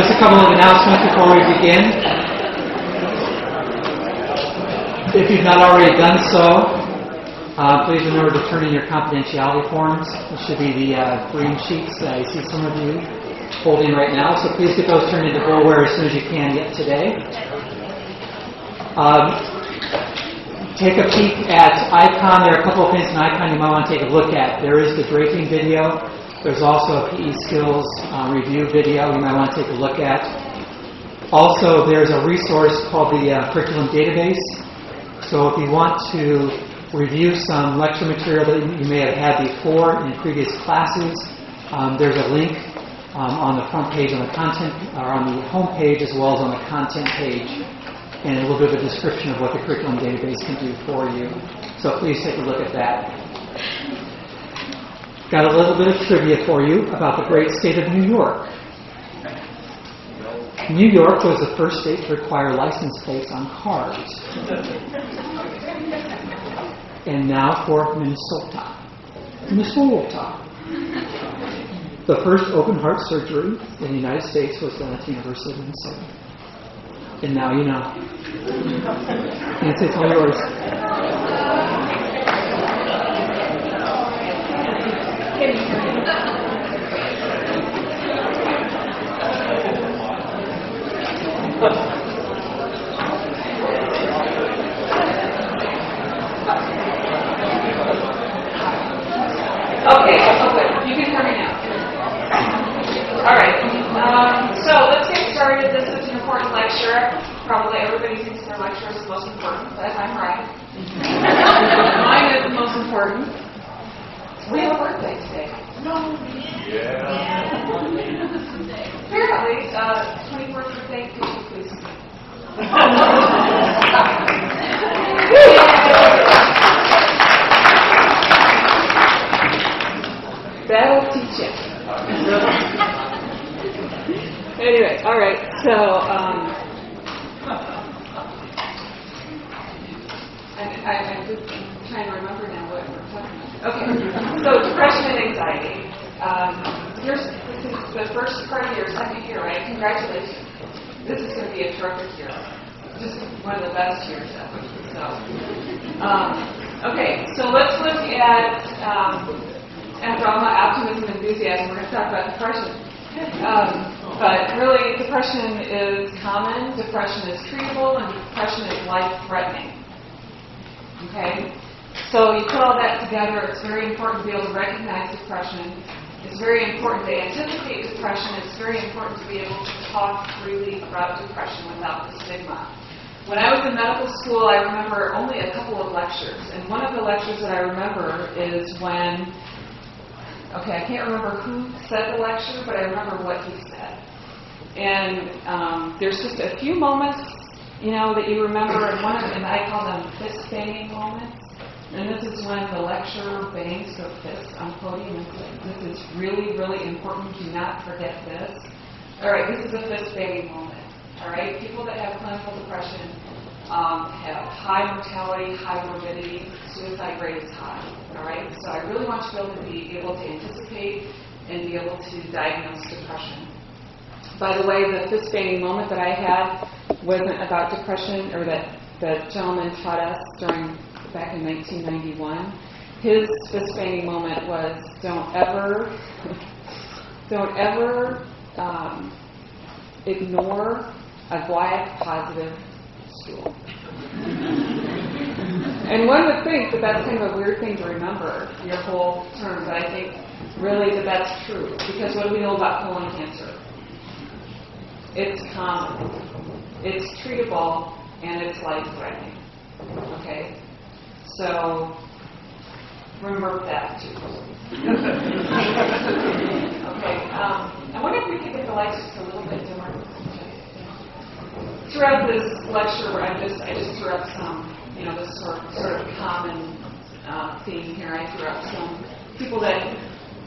Just a couple of announcements before we begin. If you've not already done so, uh, please remember to turn in your confidentiality forms. It should be the uh, green sheets that I see some of you holding right now. So please get those turned into Bullware as soon as you can yet today. Um, take a peek at Icon. There are a couple of things in Icon you might want to take a look at. There is the draping video. There's also a PE skills uh, review video you might want to take a look at. Also, there's a resource called the uh, Curriculum Database. So if you want to review some lecture material that you may have had before in previous classes, um, there's a link um, on the front page on the content, or on the home page as well as on the content page, and a little bit of a description of what the curriculum database can do for you. So please take a look at that. Got a little bit of trivia for you about the great state of New York. New York was the first state to require license plates on cars. And now for Minnesota. Minnesota. The first open heart surgery in the United States was done at the University of Minnesota. And now you know. Nancy, it's all yours. Important, lecture. Probably everybody thinks their lecture is the most important, but I'm right. Mine is the most important. We have a birthday today. No. Yeah. Apparently, uh, 24th birthday. Could you please? That'll teach you. anyway, all right. So, um, I, I, I'm just trying to remember now what we're talking about. Okay. So, depression and anxiety. Um, here's this is the first part of your second year, right? Congratulations. This is going to be a terrific year. Just one of the best years ever. So, um, okay. So let's look at. Um, and drama, optimism, enthusiasm. We're going to talk about depression. Um, but really, depression is common, depression is treatable, and depression is life-threatening. Okay? So you put all that together, it's very important to be able to recognize depression. It's very important to anticipate depression. It's very important to be able to talk freely about depression without the stigma. When I was in medical school, I remember only a couple of lectures. And one of the lectures that I remember is when Okay, I can't remember who said the lecture, but I remember what he said. And um, there's just a few moments, you know, that you remember, and one of them, I call them fist banging moments. And this is when the lecturer bangs her fist on podium and says, "This is really, really important. Do not forget this." All right, this is a fist banging moment. All right, people that have clinical depression um, have high mortality, high morbidity, suicide rate is high. All right, so I really want you to be able to, be able to anticipate and be able to diagnose depression. By the way, the fist banging moment that I had wasn't about depression, or that the gentleman taught us during back in 1991. His fist banging moment was don't ever, don't ever um, ignore a guaiac positive stool. and one would think that that's kind of a weird thing to remember your whole term, but I think really that that's true. Because what do we know about colon cancer? It's common, it's treatable, and it's life threatening. Okay? So remember that too. okay. Um, I wonder if we could get the lights just a little bit dimmer throughout this lecture, I just I just threw up some, you know, this sort sort of common uh, theme here. I threw up some people that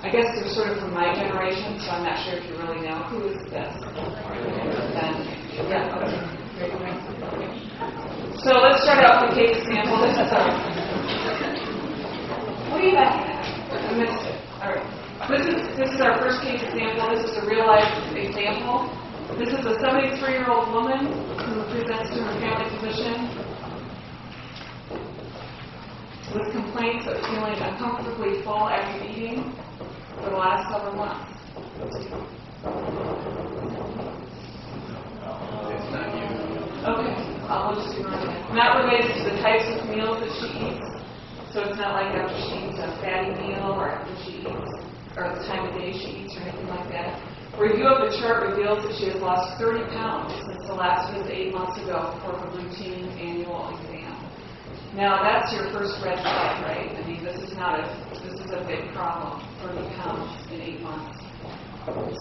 I guess they're sort of from my generation, so I'm not sure if you really know who is this. Then, yeah, okay. So let's start out with a case example. This is our. What are you laughing at? I missed it. All right. This is this is our first case example. This is a real life example. This is a 73-year-old woman who presents to her family physician with complaints of feeling uncomfortably full after eating for the last several months. It's not you. Okay, I'll that. relates to the types of meals that she eats. So it's not like after she eats a fatty meal or after she eats, or the time of day she eats or anything like that. Review of the chart reveals that she has lost 30 pounds since the last visit eight months ago for her routine annual exam. Now, that's your first red flag, right? I mean, this is not a, this is a big problem, 30 pounds in eight months.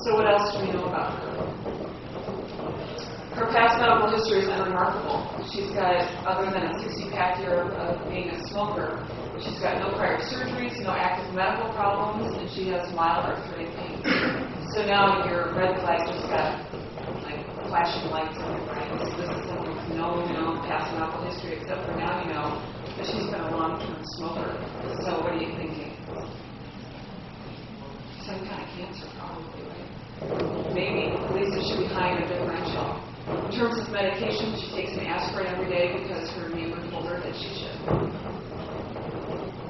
So what else do we know about her? Her past medical history is unremarkable. She's got, other than a 60-pack year of being a smoker, she's got no prior surgeries, no active medical problems, and she has mild arthritic pain. So now your red flag just got like flashing lights on your brain. So this is someone with no known past medical history, except for now you know that she's been a long-term smoker. So what are you thinking? Some kind of cancer, probably, right? Maybe, at least it should be high in a differential. In terms of medication, she takes an aspirin every day because her neighbor told her that she should.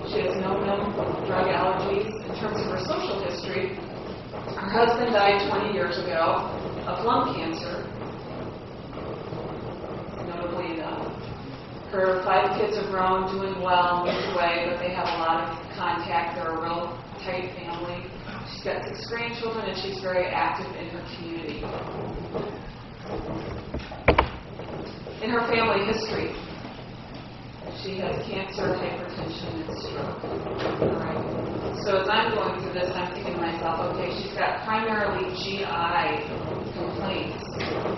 She has no known drug allergies. In terms of her social history, her husband died 20 years ago of lung cancer, notably enough. Her five kids are grown, doing well, moved away, but they have a lot of contact. They're a real tight family. She's got six grandchildren, and she's very active in her community. In her family history, she has cancer, hypertension, and stroke. Right. So as I'm going through this, I'm thinking to myself, okay, she's got primarily GI complaints,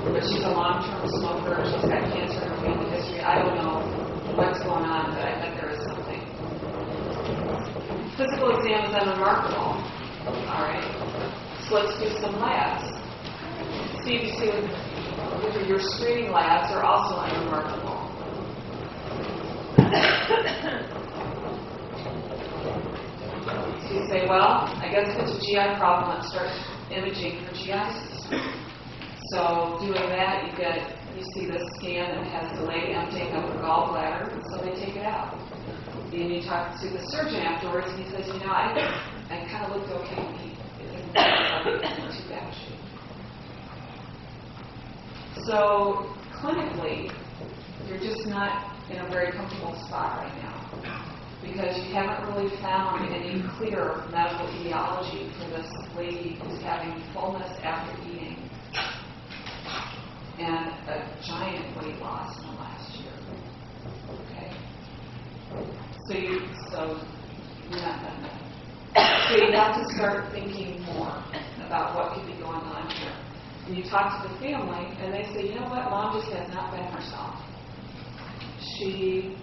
but she's a long-term smoker. She's got cancer in her family history. I don't know what's going on, but I bet there is something. Physical exam is unremarkable. All right. So let's do some labs. CBC with, with your screening labs are also unremarkable. So you say, well, I guess if it's a GI problem, let's start imaging for GI system. So doing that, you get, you see the scan and it has delayed emptying of the gallbladder, so they take it out. Then you talk to the surgeon afterwards, and he says, you know, I, I kind of looked okay me. Didn't too bad. So clinically, you're just not in a very comfortable spot right now because you haven't really found any clear medical etiology for this lady who's having fullness after eating and a giant weight loss in the last year. Okay? So you, so you're not done. So you have to start thinking more about what could be going on here. And you talk to the family, and they say, you know what, mom just has not been herself. She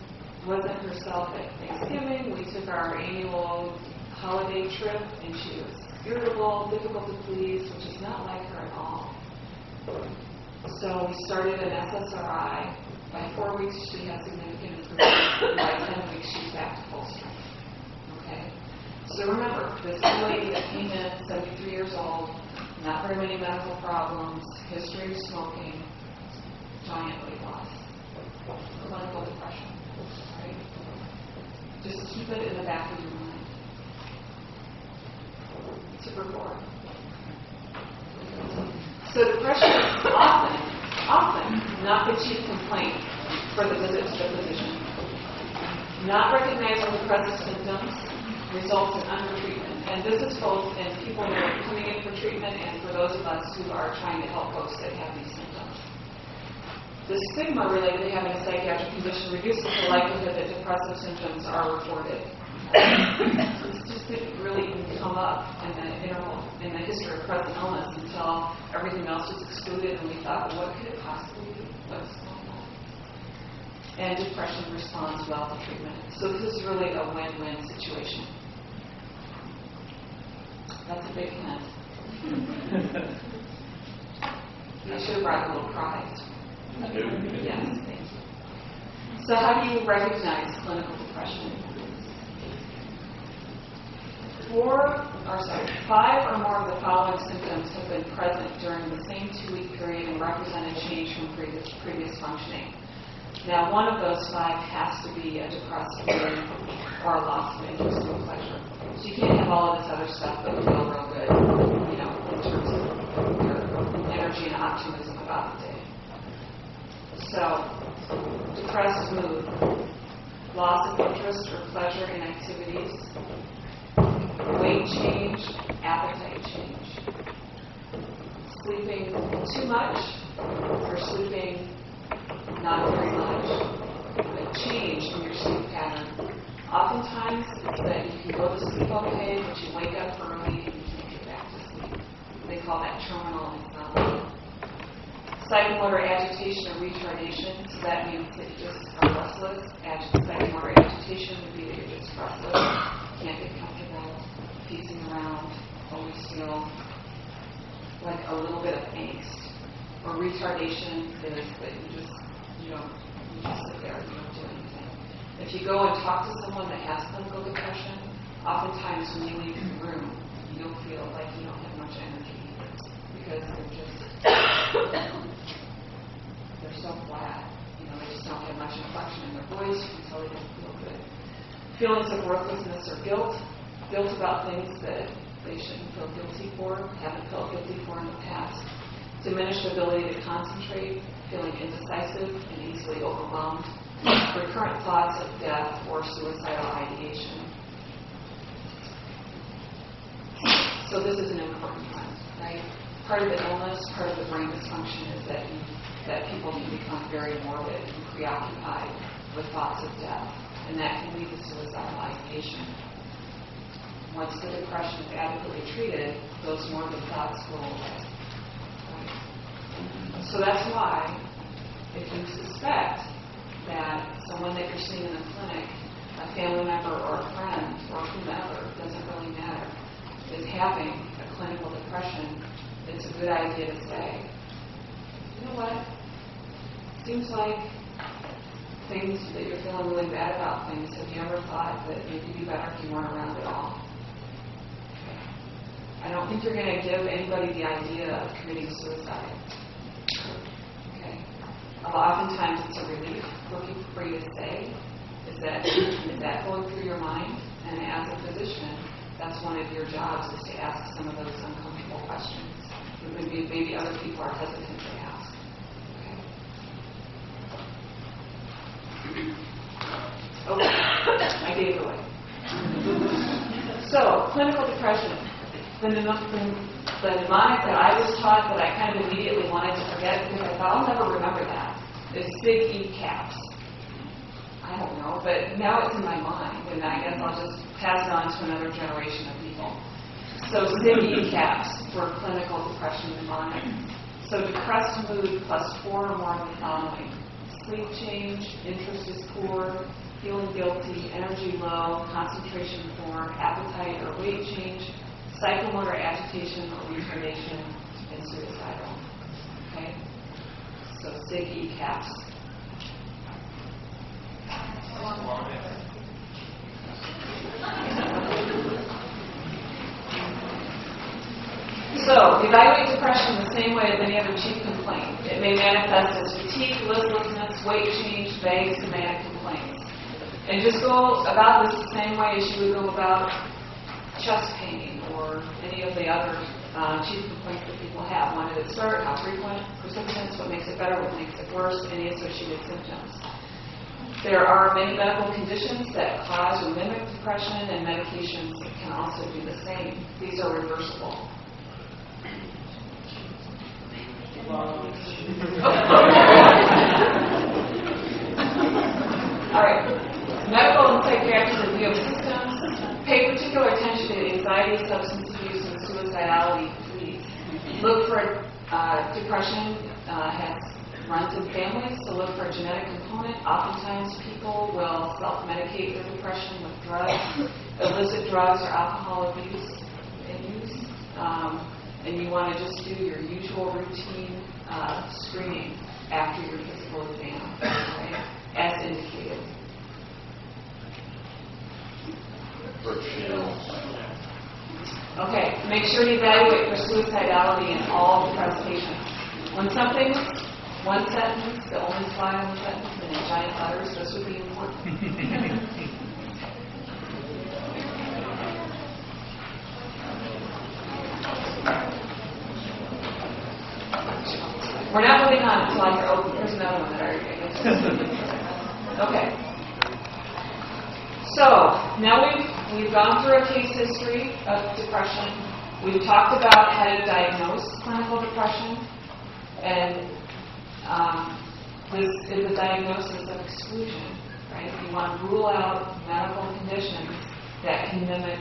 wasn't herself at Thanksgiving. We took our annual holiday trip, and she was irritable, difficult to please, which is not like her at all. So we started an SSRI. By four weeks, she had significant improvement. By 10 weeks, she's back to full strength. Okay? So remember, this is lady that came in, 73 years old, not very many medical problems, history of smoking, giant weight loss, clinical depression. Right? Just keep it in the back of your mind. Super four. So depression is often, often not the chief complaint for the visit to the physician. Not recognizing the present symptoms results in undertreatment. And this is both in people who are coming in for treatment and for those of us who are trying to help folks that have these symptoms. The stigma related to having a psychiatric condition reduces the likelihood that depressive symptoms are reported. This just didn't really come up in the interval, in the history of present illness until everything else was excluded and we thought, well, what could it possibly be? What's going on? And depression responds well to treatment. So this is really a win-win situation. That's a big hint. I should have brought a little prize. Yes, thank you. So how do you recognize clinical depression? Four, or sorry, five or more of the following symptoms have been present during the same two-week period and represent a change from previous, previous functioning. Now, one of those five has to be a depressed mood or a loss of interest or pleasure. So you can't have all of this other stuff that feel real good, you know, in terms of your energy and optimism about the day. So, depressed mood, loss of interest or pleasure in activities, weight change, appetite change, sleeping too much or sleeping not very much, a change in your sleep pattern. Oftentimes, it's that you can go to sleep okay, but you wake up early and you can't get back to sleep. They call that terminal insomnia. Psychomotor agitation or retardation, so that means that you just are restless. Psychomotor agitation would be that you're just restless, can't get comfortable, pacing around, always feel like a little bit of angst. Or retardation is that you just, you don't, you just sit there you don't do. If you go and talk to someone that has clinical depression, oftentimes when you leave the room, you don't feel like you don't have much energy because they're just, they're so flat. You know, they just don't have much inflection in their voice. You can tell they don't feel good. Feelings of worthlessness or guilt, guilt about things that they shouldn't feel guilty for, haven't felt guilty for in the past. Diminished ability to concentrate, feeling indecisive and easily overwhelmed. Recurrent thoughts of death or suicidal ideation. So this is an important trend, right? Part of the illness, part of the brain dysfunction is that you, that people can become very morbid and preoccupied with thoughts of death, and that can lead to suicidal ideation. Once the depression is adequately treated, those morbid thoughts go away. Right? So that's why, if you suspect that someone that you're seeing in the clinic, a family member or a friend or whomever, doesn't really matter, is having a clinical depression, it's a good idea to say, you know what? Seems like things that you're feeling really bad about things. Have you ever thought that maybe it'd be better if you weren't around at all? I don't think you're going to give anybody the idea of committing suicide. Oftentimes it's a relief looking for you to say, is that, is that going through your mind? And as a physician, that's one of your jobs is to ask some of those uncomfortable questions. Maybe, maybe other people are hesitant to ask. Okay. Okay, oh, I gave it away. So, clinical depression. The, the mnemonic that I was taught that I kind of immediately wanted to forget because I thought I'll never remember that is SIG E caps. I don't know, but now it's in my mind, and I guess I'll just pass it on to another generation of people. So SIG caps for clinical depression mnemonic. So depressed mood plus four or more of the following. Sleep change, interest is poor, feeling guilty, energy low, concentration poor, appetite or weight change, psychomotor agitation or retardation, and suicidal. Okay? So SIG E caps. So, evaluate depression the same way as any other chief complaint. It may manifest as fatigue, listlessness, weight change, vague somatic complaints. And just go about this the same way as you would go about chest pain or any of the other uh, chief complaints that people have. When did it start? How frequent? Persistence? What makes it better? What makes it worse? Any associated symptoms. There are many medical conditions that cause or mimic depression, and medications can also do the same. These are reversible. All right. Medical and psychiatric review of systems. Pay particular attention to anxiety, substance and suicidality, please. Look for uh, depression uh, has runs in families, so look for a genetic component. Oftentimes, people will self-medicate their depression with drugs, illicit drugs or alcohol abuse and use. Um, and you want to just do your usual routine uh, screening after your physical exam, okay, as indicated. Okay, make sure you evaluate for suicidality in all the patients. When something's one sentence, the only slide on the sentence, and in giant letters, this would be important. We're not moving on until I hear, oh, here's another one that I got. Okay. So, now we've, we've gone through a case history of depression. We've talked about how to diagnose clinical depression. And um, this is a diagnosis of exclusion, right? You want to rule out medical conditions that can mimic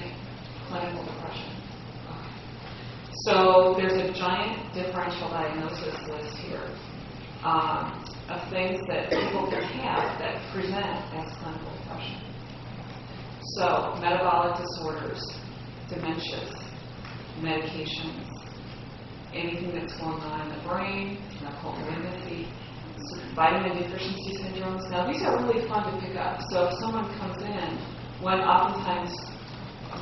clinical depression. So there's a giant differential diagnosis list here um, of things that people can have that present as clinical. So metabolic disorders, dementias, medications, anything that's going on in the brain, malignancy, vitamin deficiency syndromes. Now these are really fun to pick up. So if someone comes in, when oftentimes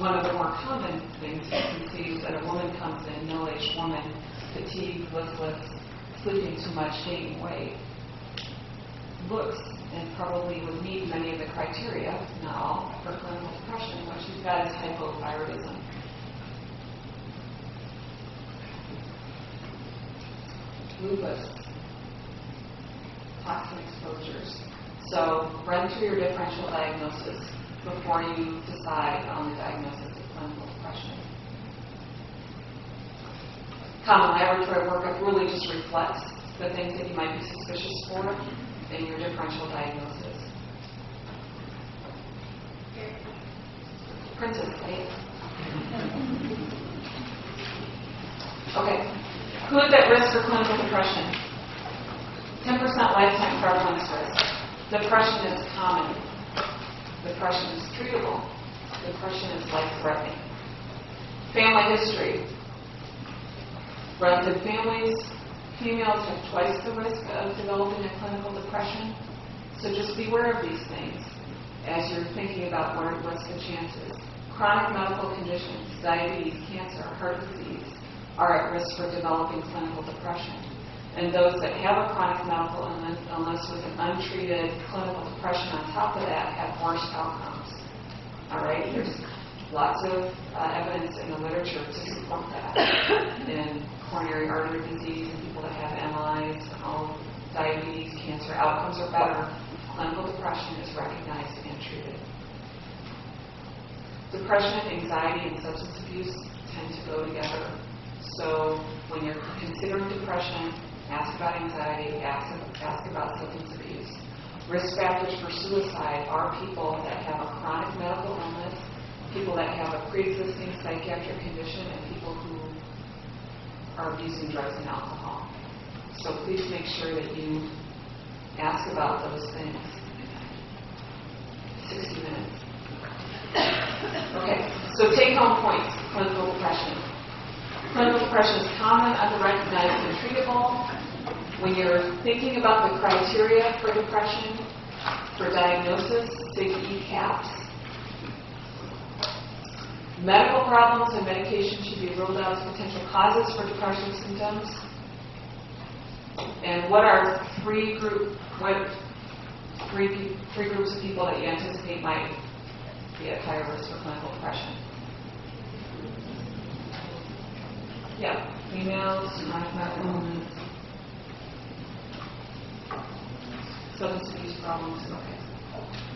one of the more common things you can see is that a woman comes in, middle-aged woman, fatigued, listless, sleeping too much, gaining weight, looks and probably would meet many of the criteria, not all, for clinical depression. What she's got is hypothyroidism. Lupus, toxin exposures. So run through your differential diagnosis before you decide on the diagnosis of clinical depression. Common laboratory workup really just reflects the things that you might be suspicious for in your differential diagnosis. Princess, right? Okay. Who is at risk for clinical depression? 10% lifetime prevalence risk. Depression is common. Depression is treatable. Depression is life-threatening. Family history. Relative families, females have twice the risk of developing a clinical depression. So just beware of these things as you're thinking about what's the chances. Chronic medical conditions, diabetes, cancer, heart disease, are at risk for developing clinical depression. And those that have a chronic medical illness, with an untreated clinical depression on top of that have worse outcomes. All right? There's lots of uh, evidence in the literature to support that. In coronary artery disease and people that have MIs, all diabetes, cancer, outcomes are better. Clinical depression is recognized and treated. Depression, anxiety, and substance abuse tend to go together. So when you're considering depression, ask about anxiety, ask, ask about substance abuse. Risk factors for suicide are people that have a chronic medical illness, people that have a pre-existing psychiatric condition, and are abusing drugs and alcohol. So please make sure that you ask about those things. 60 minutes. Okay, so take home points, clinical depression. Clinical depression is common, underrecognized, and treatable. When you're thinking about the criteria for depression, for diagnosis, SIG E caps. Medical problems and medication should be ruled out as potential causes for depression symptoms. And what are three group, what three, three groups of people that you anticipate might be at higher risk for clinical depression? Yeah, females, chronic illness, substance abuse problems, okay.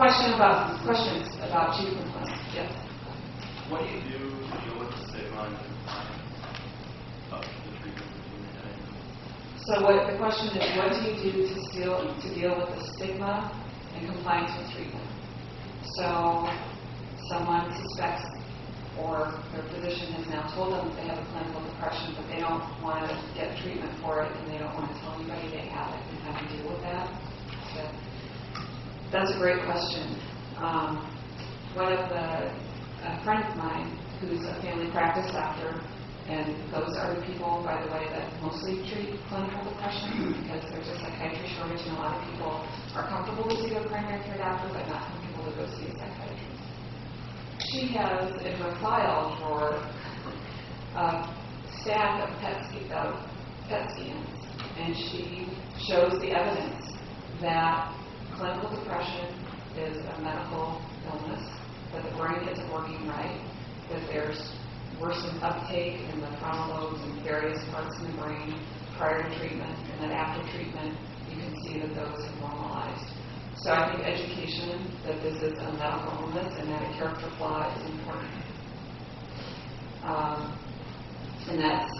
Question about, questions about treatment plans? Yes. What do you do to deal with the stigma and compliance of the treatment between the diagnosis? So what, the question is, what do you do to deal, to deal with the stigma and compliance with treatment? So someone suspects or their physician has now told them that they have a clinical depression, but they don't want to get treatment for it and they don't want to tell anybody they have it and how to deal with that. That's a great question. Um, one of the, a friend of mine who's a family practice doctor, and those are the people, by the way, that mostly treat clinical depression because there's a psychiatry shortage and a lot of people are comfortable to see a primary care doctor but not comfortable to go see a psychiatrist. she has in her file drawer a stack of PET, sc- of PET scans, and she shows the evidence that clinical depression is a medical illness, that the brain isn't working right, that there's worsened uptake in the frontal lobes and various parts in the brain prior to treatment, and then after treatment, you can see that those have normalized. So I think education that this is a medical illness and that a character flaw is important. Um, and that's,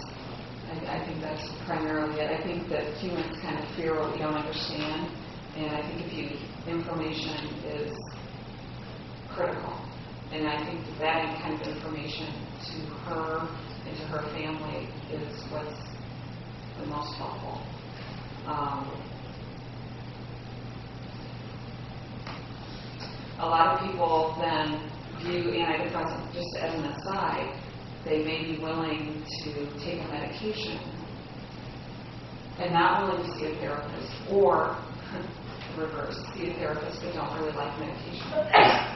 I, I think that's primarily it. I think that humans kind of fear what we don't understand, and I think if you, information is critical. And I think that kind of information to her and to her family is what's the most helpful. Um, a lot of people then view antidepressants just as an aside. They may be willing to take a medication and not willing to see a therapist, or reverse, see a therapist but don't really like medication.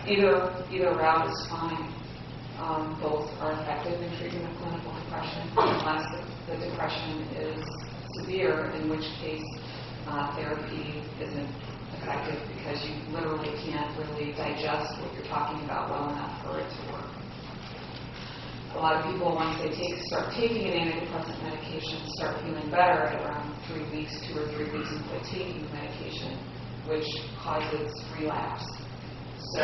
Either either route is fine. Um, both are effective in treating the clinical depression unless the, the depression is severe, in which case uh, therapy isn't effective because you literally can't really digest what you're talking about well enough for it to work. A lot of people, once they take, start taking an antidepressant medication, start feeling better at around three weeks, two or three weeks, and quit taking the medication, which causes relapse. So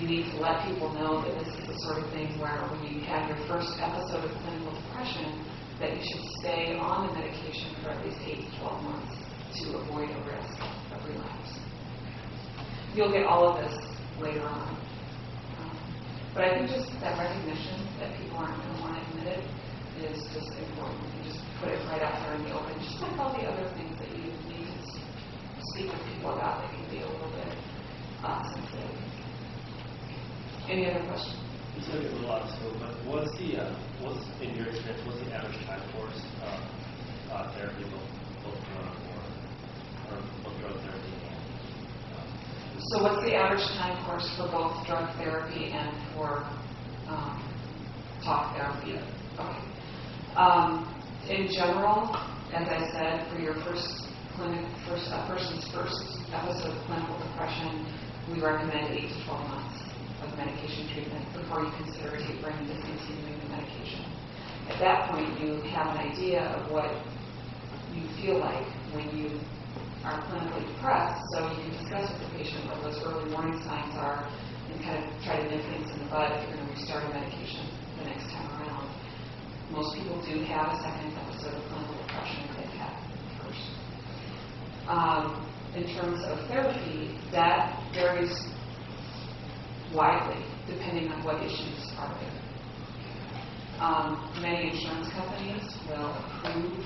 you need to let people know that this is the sort of thing where when you have your first episode of clinical depression, that you should stay on the medication for at least 8 to 12 months to avoid a risk of relapse. You'll get all of this later on. Um, But I think just that recognition that people aren't going to want to admit it is just important. You just put it right out there in the open, just like all the other things speak with people about that can be a little bit uh, sensitive. Any other questions? You said a lot of scope, but what's the, uh, what's, in your experience, what's the average time course of uh, therapy, both, both drug or, or both drug therapy and? um, So what's the average time course for both drug therapy and for um, talk therapy? Okay. Um, In general, as I said, for your first clinic, first, a person's first episode of clinical depression, we recommend eight to 12 months of medication treatment before you consider tapering and discontinuing the medication. At that point, you have an idea of what you feel like when you are clinically depressed, so you can discuss with the patient what those early warning signs are and kind of try to nip things in the bud if you're going to restart a medication the next time around. Most people do have a second episode of clinical depression if they've had first. Um, in terms of therapy, that varies widely depending on what issues are there. Um, many insurance companies will approve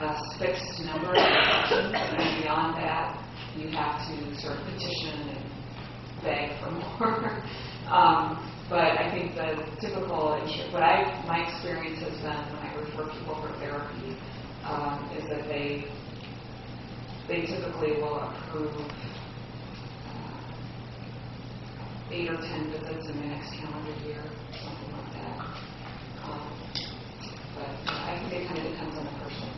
a fixed number of sessions, and beyond that, you have to sort of petition and beg for more. Um, But I think the typical, what I, my experience has been when I refer people for therapy, um, is that they, they typically will approve eight or 10 visits in the next calendar year, something like that. Um, But I think it kind of depends on the person.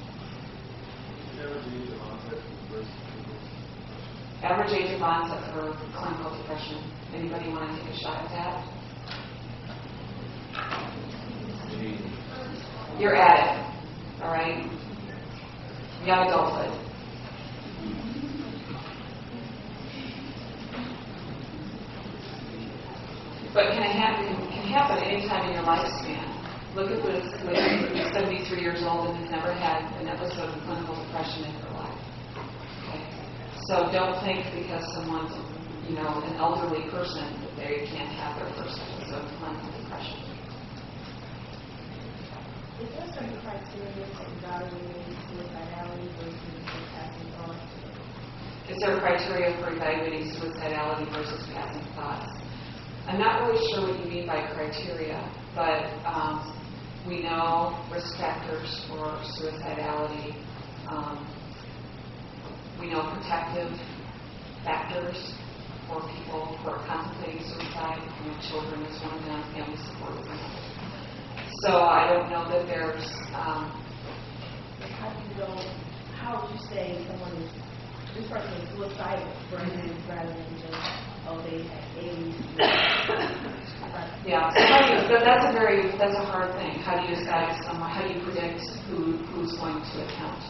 Average age of onset for clinical depression. Anybody want to take a shot at that? You're at it, all right? Young adulthood. But can it happen, can happen anytime in your lifespan. Look at this lady who's 73 years old and has never had an episode of clinical depression in her life. Okay? So don't think because someone's, you know, an elderly person that they can't have their first episode of clinical depression. Is there certain criteria for evaluating suicidality versus passing thoughts? Is there a criteria for evaluating suicidality versus passing thoughts? I'm not really sure what you mean by criteria, but um, we know risk factors for suicidality. Um, we know protective factors for people who are contemplating suicide, you know, children is one of them, family support is another. So I don't know that there's, um, How do you go, how would you say someone is, this person is suicidal versus rather than just, oh, they have? Yeah, so that's a very, that's a hard thing. How do you decide someone, how do you predict who, who's going to attempt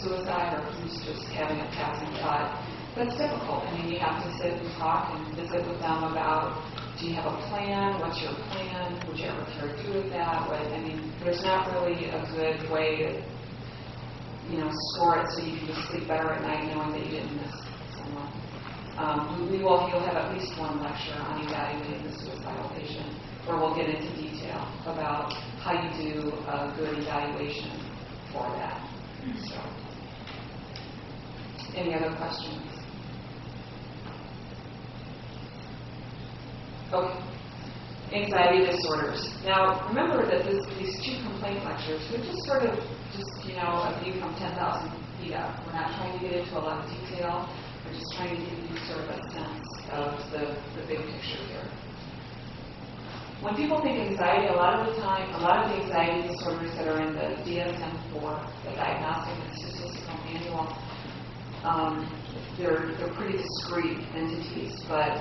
suicide or who's just having a passing thought? That's difficult. I mean, you have to sit and talk and visit with them about, do you have a plan? What's your plan? Would you ever carry through with that? What, I mean, there's not really a good way to, you know, score it so you can just sleep better at night knowing that you didn't miss someone. Um, we will, you'll have at least one lecture on evaluating the suicidal patient, where we'll get into detail about how you do a good evaluation for that. So, any other questions? Okay. Anxiety disorders. Now, remember that this, these two complaint lectures, they're just sort of just, you know, a view from 10,000 feet up. We're not trying to get into a lot of detail. Just trying to give you sort of a sense of the, the big picture here. When people think anxiety, a lot of the time, a lot of the anxiety disorders that are in the DSM-4, the Diagnostic and Statistical Manual, um, they're, they're pretty discrete entities, but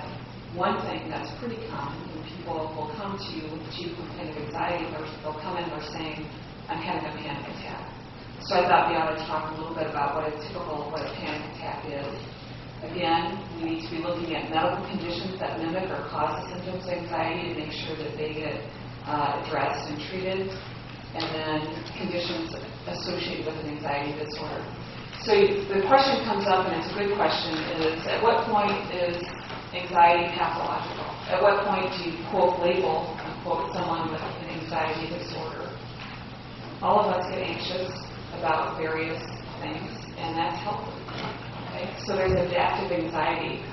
one thing that's pretty common when people will come to you with acute complaint of anxiety, they'll come in, and they're saying, I'm having a panic attack. So I thought we ought to talk a little bit about what a typical, what a panic attack is. Again, we need to be looking at medical conditions that mimic or cause the symptoms of anxiety to make sure that they get uh, addressed and treated, and then conditions associated with an anxiety disorder. So the question comes up, and it's a good question, is at what point is anxiety pathological? At what point do you quote label, unquote, someone with an anxiety disorder? All of us get anxious about various things, and that's healthy. Okay? So there's adaptive anxiety,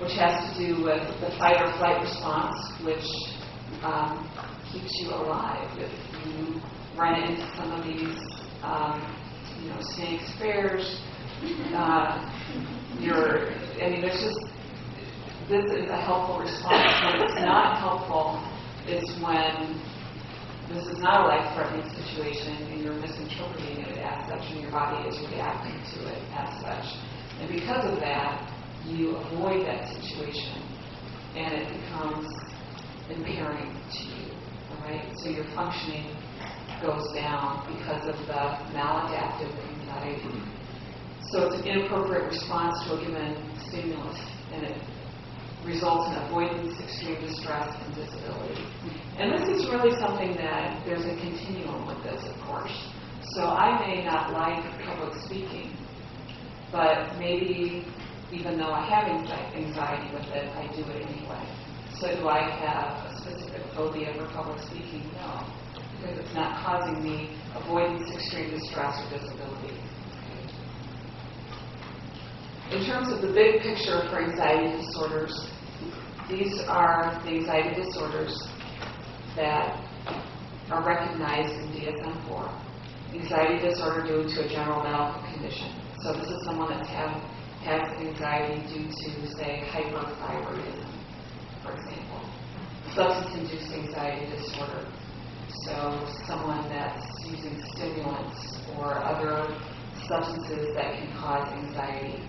which has to do with the fight or flight response, which um, keeps you alive. If you run into some of these, um, you know, snakes, bears, uh, you're, I mean, there's just, this is a helpful response. When it's not helpful is when this is not a life-threatening situation and you're misinterpreting it as such and your body is reacting to it as such. And because of that, you avoid that situation and it becomes impairing to you, all right? So your functioning goes down because of the maladaptive anxiety. So it's an inappropriate response to a given stimulus and it results in avoidance, extreme distress, and disability. And this is really something that there's a continuum with this, of course. So I may not like public speaking, but maybe even though I have anxiety with it, I do it anyway. So do I have a specific phobia for public speaking? No, because it's not causing me avoidance, extreme distress, or disability. In terms of the big picture for anxiety disorders, these are the anxiety disorders that are recognized in DSM-4. Anxiety disorder due to a general medical condition. So this is someone that have, has anxiety due to, say, hyperthyroidism, for example. Substance-induced anxiety disorder. So someone that's using stimulants or other substances that can cause anxiety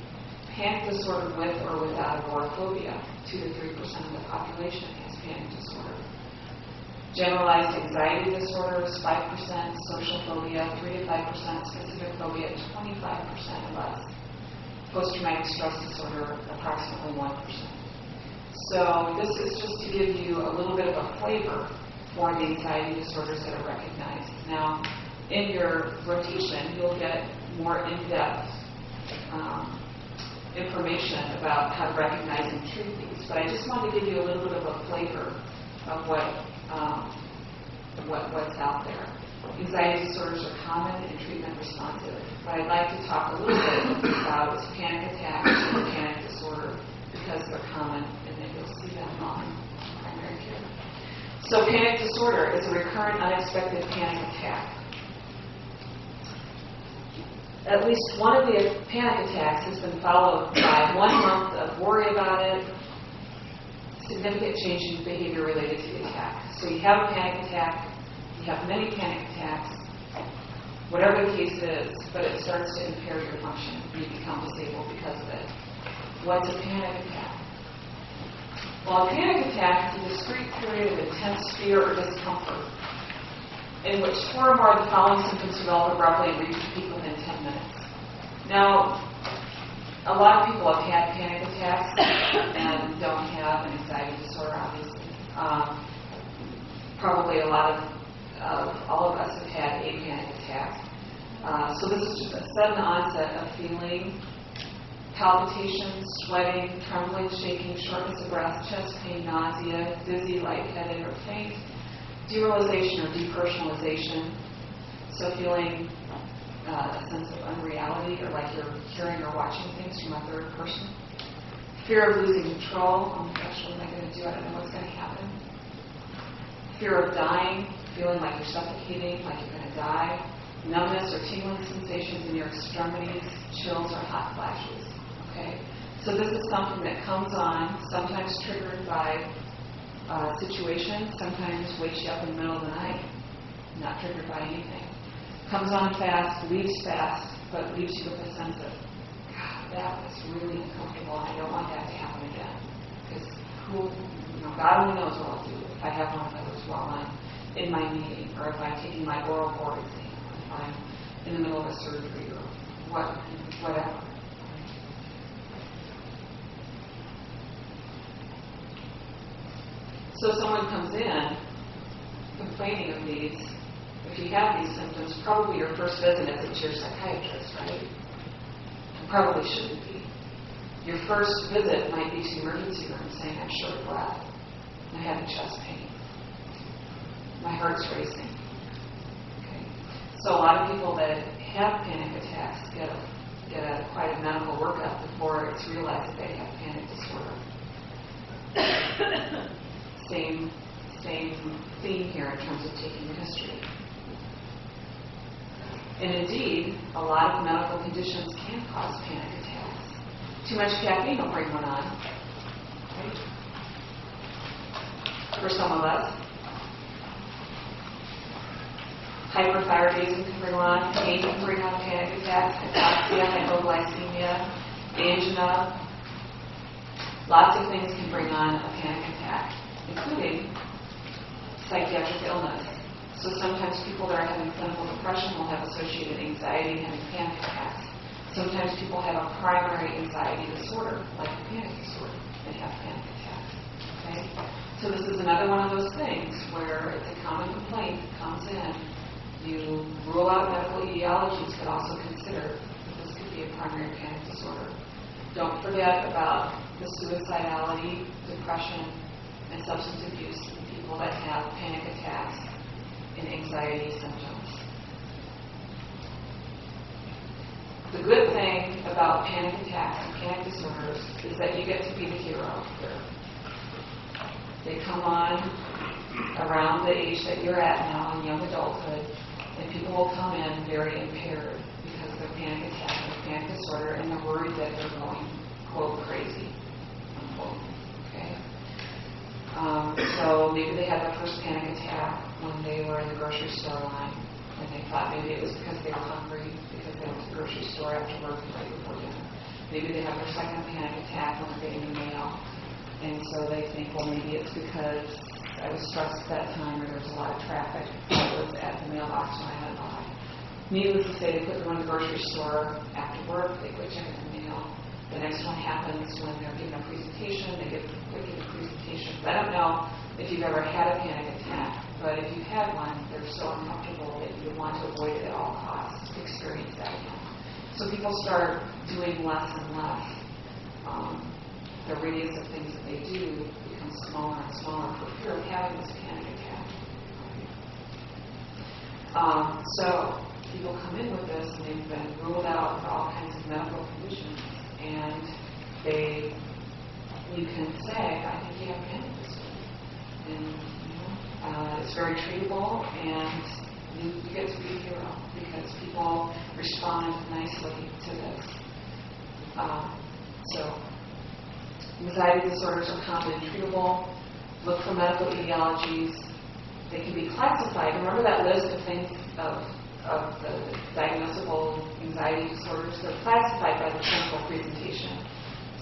panic disorder with or without agoraphobia. 2 to 3 percent of the population has panic disorder. Generalized anxiety disorders, 5 percent. Social phobia, 3 to 5 percent. Specific phobia, 25 percent or less. Post-traumatic stress disorder, approximately 1 percent. So this is just to give you a little bit of a flavor for the anxiety disorders that are recognized. Now, in your rotation, you'll get more in-depth um, information about how to recognize and treat these, but I just wanted to give you a little bit of a flavor of what, um, what what's out there. Anxiety disorders are common and treatment responsive. but I'd like to talk a little bit about panic attacks and panic disorder because they're common and then you'll see them on primary care. So panic disorder is a recurrent unexpected panic attack at least one of the panic attacks has been followed by one month of worry about it, significant change in behavior related to the attack. So you have a panic attack, you have many panic attacks, whatever the case is, but it starts to impair your function. You become disabled because of it. What's a panic attack? Well, a panic attack is a discrete period of intense fear or discomfort in which four or more of the following symptoms develop abruptly and reach peak within 10 minutes. Now, a lot of people have had panic attacks and don't have an anxiety disorder, obviously. Um, probably a lot of, of all of us have had a panic attack. Uh, so this is just a sudden onset of feeling palpitations, sweating, trembling, shaking, shortness of breath, chest pain, nausea, dizzy, lightheaded, or faint, derealization or depersonalization. So feeling uh, a sense of unreality or like you're hearing or watching things from a third person. Fear of losing control. Oh my gosh, what am I going to do? I don't know what's going to happen. Fear of dying, feeling like you're suffocating, like you're going to die. Numbness or tingling sensations in your extremities, chills or hot flashes. Okay? So this is something that comes on, sometimes triggered by uh, situation, sometimes wakes you up in the middle of the night, not triggered by anything. Comes on fast, leaves fast, but leaves you with a sense of, God, that was really uncomfortable, and I don't want that to happen again. Because who, you know, God only knows what I'll do if I have one of those while I'm in my meeting, or if I'm taking my oral board exam, or if I'm in the middle of a surgery, or what, whatever. So someone comes in complaining of these, if you have these symptoms, probably your first visit is to your psychiatrist, right? It probably shouldn't be. Your first visit might be to the emergency room saying, I'm short of breath, I'm having chest pain, my heart's racing. Okay? So a lot of people that have panic attacks get a, get a quite a medical workup before it's realized that they have panic disorder same, same theme here in terms of taking history. And indeed, a lot of medical conditions can cause panic attacks. Too much caffeine will bring one on. Right? For some of us. Hyperthyroidism can bring on. Pain can bring on panic attacks. Hypoxia, hypoglycemia, angina. Lots of things can bring on a panic attack including psychiatric illness. So sometimes people that are having clinical depression will have associated anxiety and having panic attacks. Sometimes people have a primary anxiety disorder, like a panic disorder, and have panic attacks. Okay? So this is another one of those things where it's a common complaint that comes in. You rule out medical etiologies, but also consider that this could be a primary panic disorder. Don't forget about the suicidality, depression, and substance abuse in people that have panic attacks and anxiety symptoms. The good thing about panic attacks and panic disorders is that you get to be the hero here. They come on around the age that you're at now in young adulthood, and people will come in very impaired because of their panic attack or panic disorder, and they're worried that they're going, quote, crazy, unquote. Um, so maybe they had their first panic attack when they were in the grocery store line, and they thought maybe it was because they were hungry, because they went to the grocery store after work right before dinner. Maybe they have their second panic attack when they're getting the mail, and so they think, well, maybe it's because I was stressed at that time, or there was a lot of traffic that was at the mailbox when I had by. Needless to say, they put them in the grocery store after work, they quit checking the. The next one happens when they're giving a presentation, they give, they give a presentation. I don't know if you've ever had a panic attack, but if you've had one, they're so uncomfortable that you want to avoid it at all costs, experience that again. So people start doing less and less. Um, the radius of things that they do becomes smaller and smaller for fear of having this panic attack. Um, so people come in with this and they've been ruled out for all kinds of medical conditions and they, you can say, I think you have panic. And, you know, uh, it's very treatable and you, you get to be a hero because people respond nicely to this. Um, so, Anxiety disorders are commonly treatable. Look for medical etiologies. They can be classified. Remember that list of things of, of the diagnosable anxiety disorders? They're classified by the clinical presentation.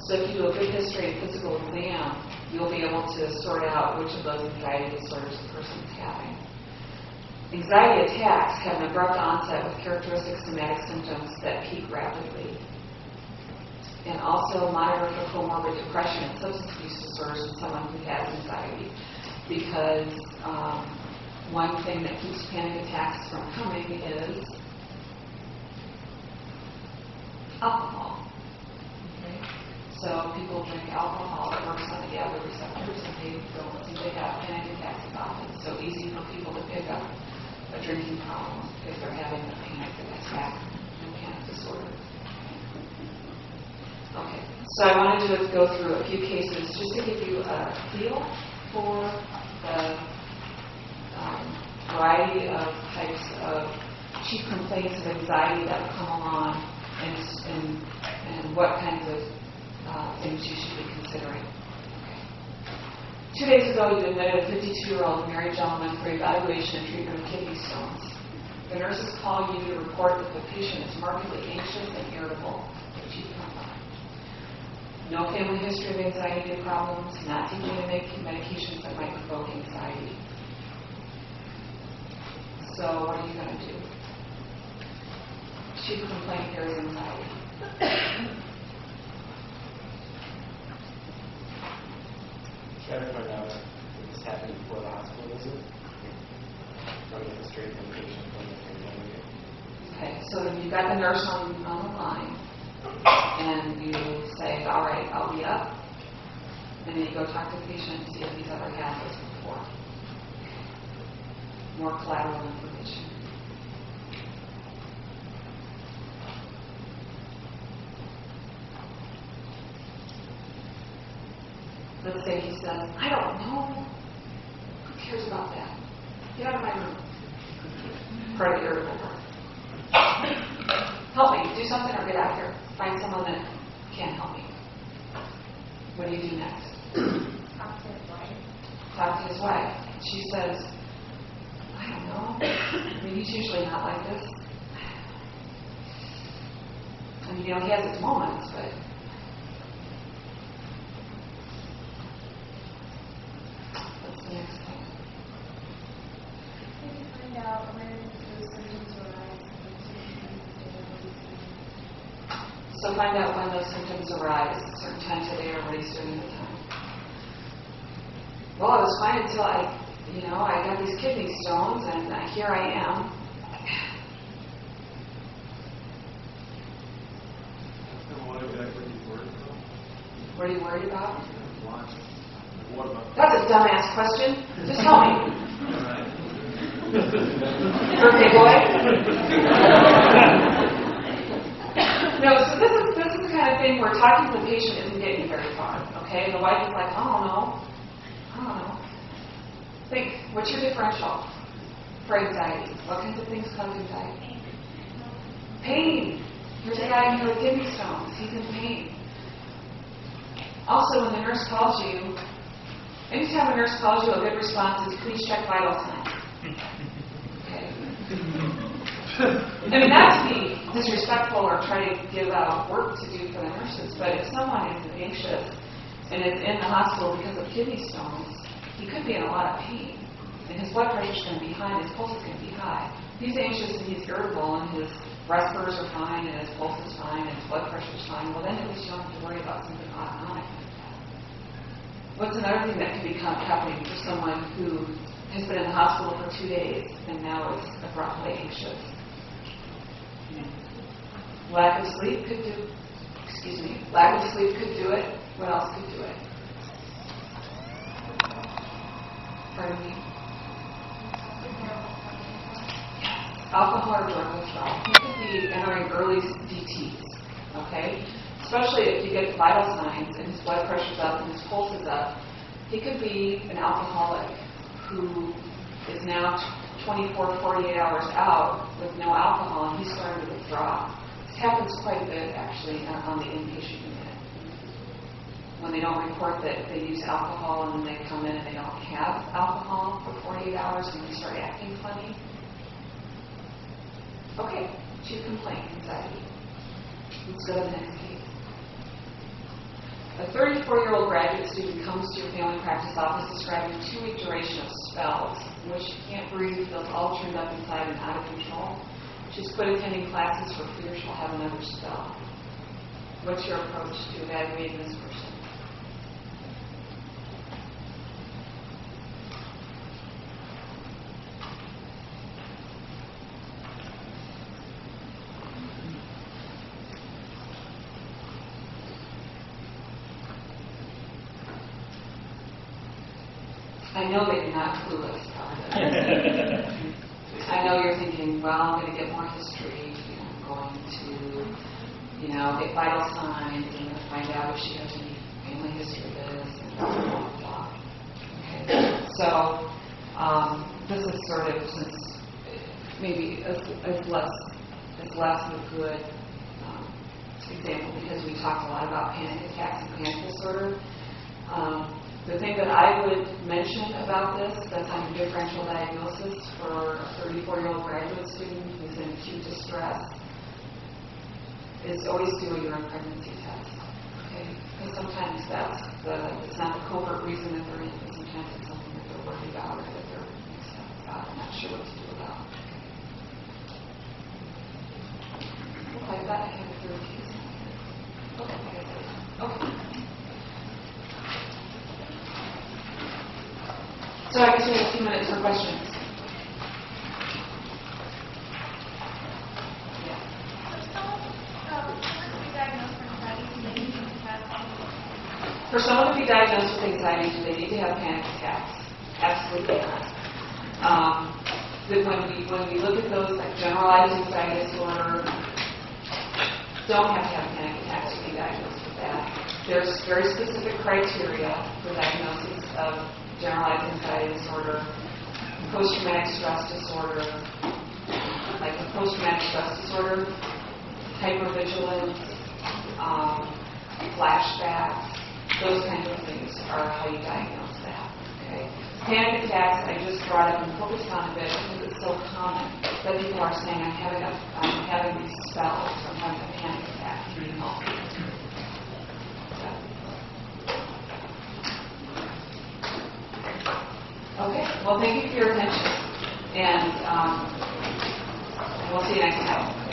So if you do a good history and physical exam, you'll be able to sort out which of those anxiety disorders the person's having. Anxiety attacks have an abrupt onset with characteristic somatic symptoms that peak rapidly. And also monitor for comorbid depression and substance use disorders in someone who has anxiety. Because um, one thing that keeps panic attacks from coming is alcohol. Okay? So people drink alcohol, it works on the GABA receptors, and they don't seem to have panic attacks often. So easy for people to pick up a drinking problem if they're having a panic attack and panic disorder. Okay, so I wanted to go through a few cases just to give you a feel for the um, variety of types of chief complaints of anxiety that come along and, and, and what kinds of uh, things you should be considering. Two days ago, you admitted a 52-year-old married gentleman for evaluation and treatment of kidney stones. The nurses call you to report that the patient is markedly anxious and irritable. No family history of anxiety problems, not taking any medications that might provoke anxiety. So what are you going to do? Chief complaint here is anxiety. Try to find out if this happened before the hospital visit. From the history from the patient from the pandemic. Okay, so you've got the nurse on, on the line, and you say, all right, I'll be up. And then you go talk to the patient and see if he's ever had this. More collateral information. Let's say he says, I don't know. Who cares about that? Get out of my room. Part of the irritable part. Help me, do something or get out here. Find someone that can help me. What do you do next? Talk to his wife. Talk to his wife. She says, know. I mean, he's usually not like this. I mean, you know, he has his moments, but. What's the next thing? Maybe find out when those symptoms arise. and what you can do. So find out when those symptoms arise, certain time today or what he's doing at the time. Well, I was fine until I, you know, I got these kidney stones and uh, here I am. What are you worried about? What are you worried about? Why? What about? That's a dumbass question. Just tell me. Birthday boy? No, so this is, this is the kind of thing where talking to the patient isn't getting very far, okay? The wife is like, I don't know. I don't know. Think, what's your differential for anxiety? What kinds of things cause anxiety? Pain. Here's a guy who has kidney stones. He's in pain. Also, when the nurse calls you, anytime a nurse calls you, a good response is please check vital signs. Okay. I mean, not to be disrespectful or try to give out work to do for the nurses, but if someone is anxious and is in the hospital because of kidney stones, he could be in a lot of pain. And his blood pressure's going to be high and his pulse is going to be high. He's anxious and he's irritable and his respirators are fine and his pulse is fine and his blood pressure is fine. Well, then at least you don't have to worry about something autonomic. What's another thing that can be happening for someone who has been in the hospital for two days and now is abruptly anxious? Lack of sleep could do, excuse me, lack of sleep could do it. What else could do it? Alcohol or drug withdrawal. He could be entering early DTs, okay? Especially if you get vital signs and his blood pressure's up and his pulse is up. He could be an alcoholic who is now 24, 48 hours out with no alcohol and he's starting to withdraw. This happens quite a bit actually uh, on the inpatient unit. When they don't report that they use alcohol and then they come in and they don't have alcohol for 48 hours and they start acting funny. Okay, two complaints, anxiety. Let's go to the next case. A 34-year-old graduate student comes to your family practice office describing a two-week duration of spells in which she can't breathe, feels all turned up inside and out of control. She's quit attending classes for fear she'll have another spell. What's your approach to evaluating this person? I know that you're not clueless about it. I know you're thinking, well, I'm going to get more history, you know, I'm going to, you know, get vital signs, and I'm going to find out if she has any family history of this, and blah, blah, blah. Okay, so, um, this is sort of, since, maybe is is less, a good, um, example, because we talk a lot about panic attacks and panic disorder. Um, The thing that I would mention about this, that's on a differential diagnosis for a 34-year-old graduate student who's in acute distress, is always do a urine pregnancy test. Okay? Because sometimes that's the, it's not the covert reason that they're in, but sometimes it's something that they're worried about or that they're up about, and not sure what to do about. Okay, that I have a third case. Okay, I guess I- okay. So I guess we have a few minutes for questions. For someone to be diagnosed with anxiety, do they need to have panic attacks? Absolutely not. Um, when we, when we look at those, like generalized anxiety disorder, don't have to have panic attacks to be diagnosed with that. There's very specific criteria for diagnosis of disorder, post-traumatic stress disorder, like a post-traumatic stress disorder, hypervigilance, um, flashbacks, those kinds of things are how you diagnose that, okay? Panic attacks, I just brought up and focused on a bit because it's so common that people are saying, I'm having a, I'm having these spells, I'm having a panic attack. Okay, well, thank you for your attention, and um, we'll see you next time.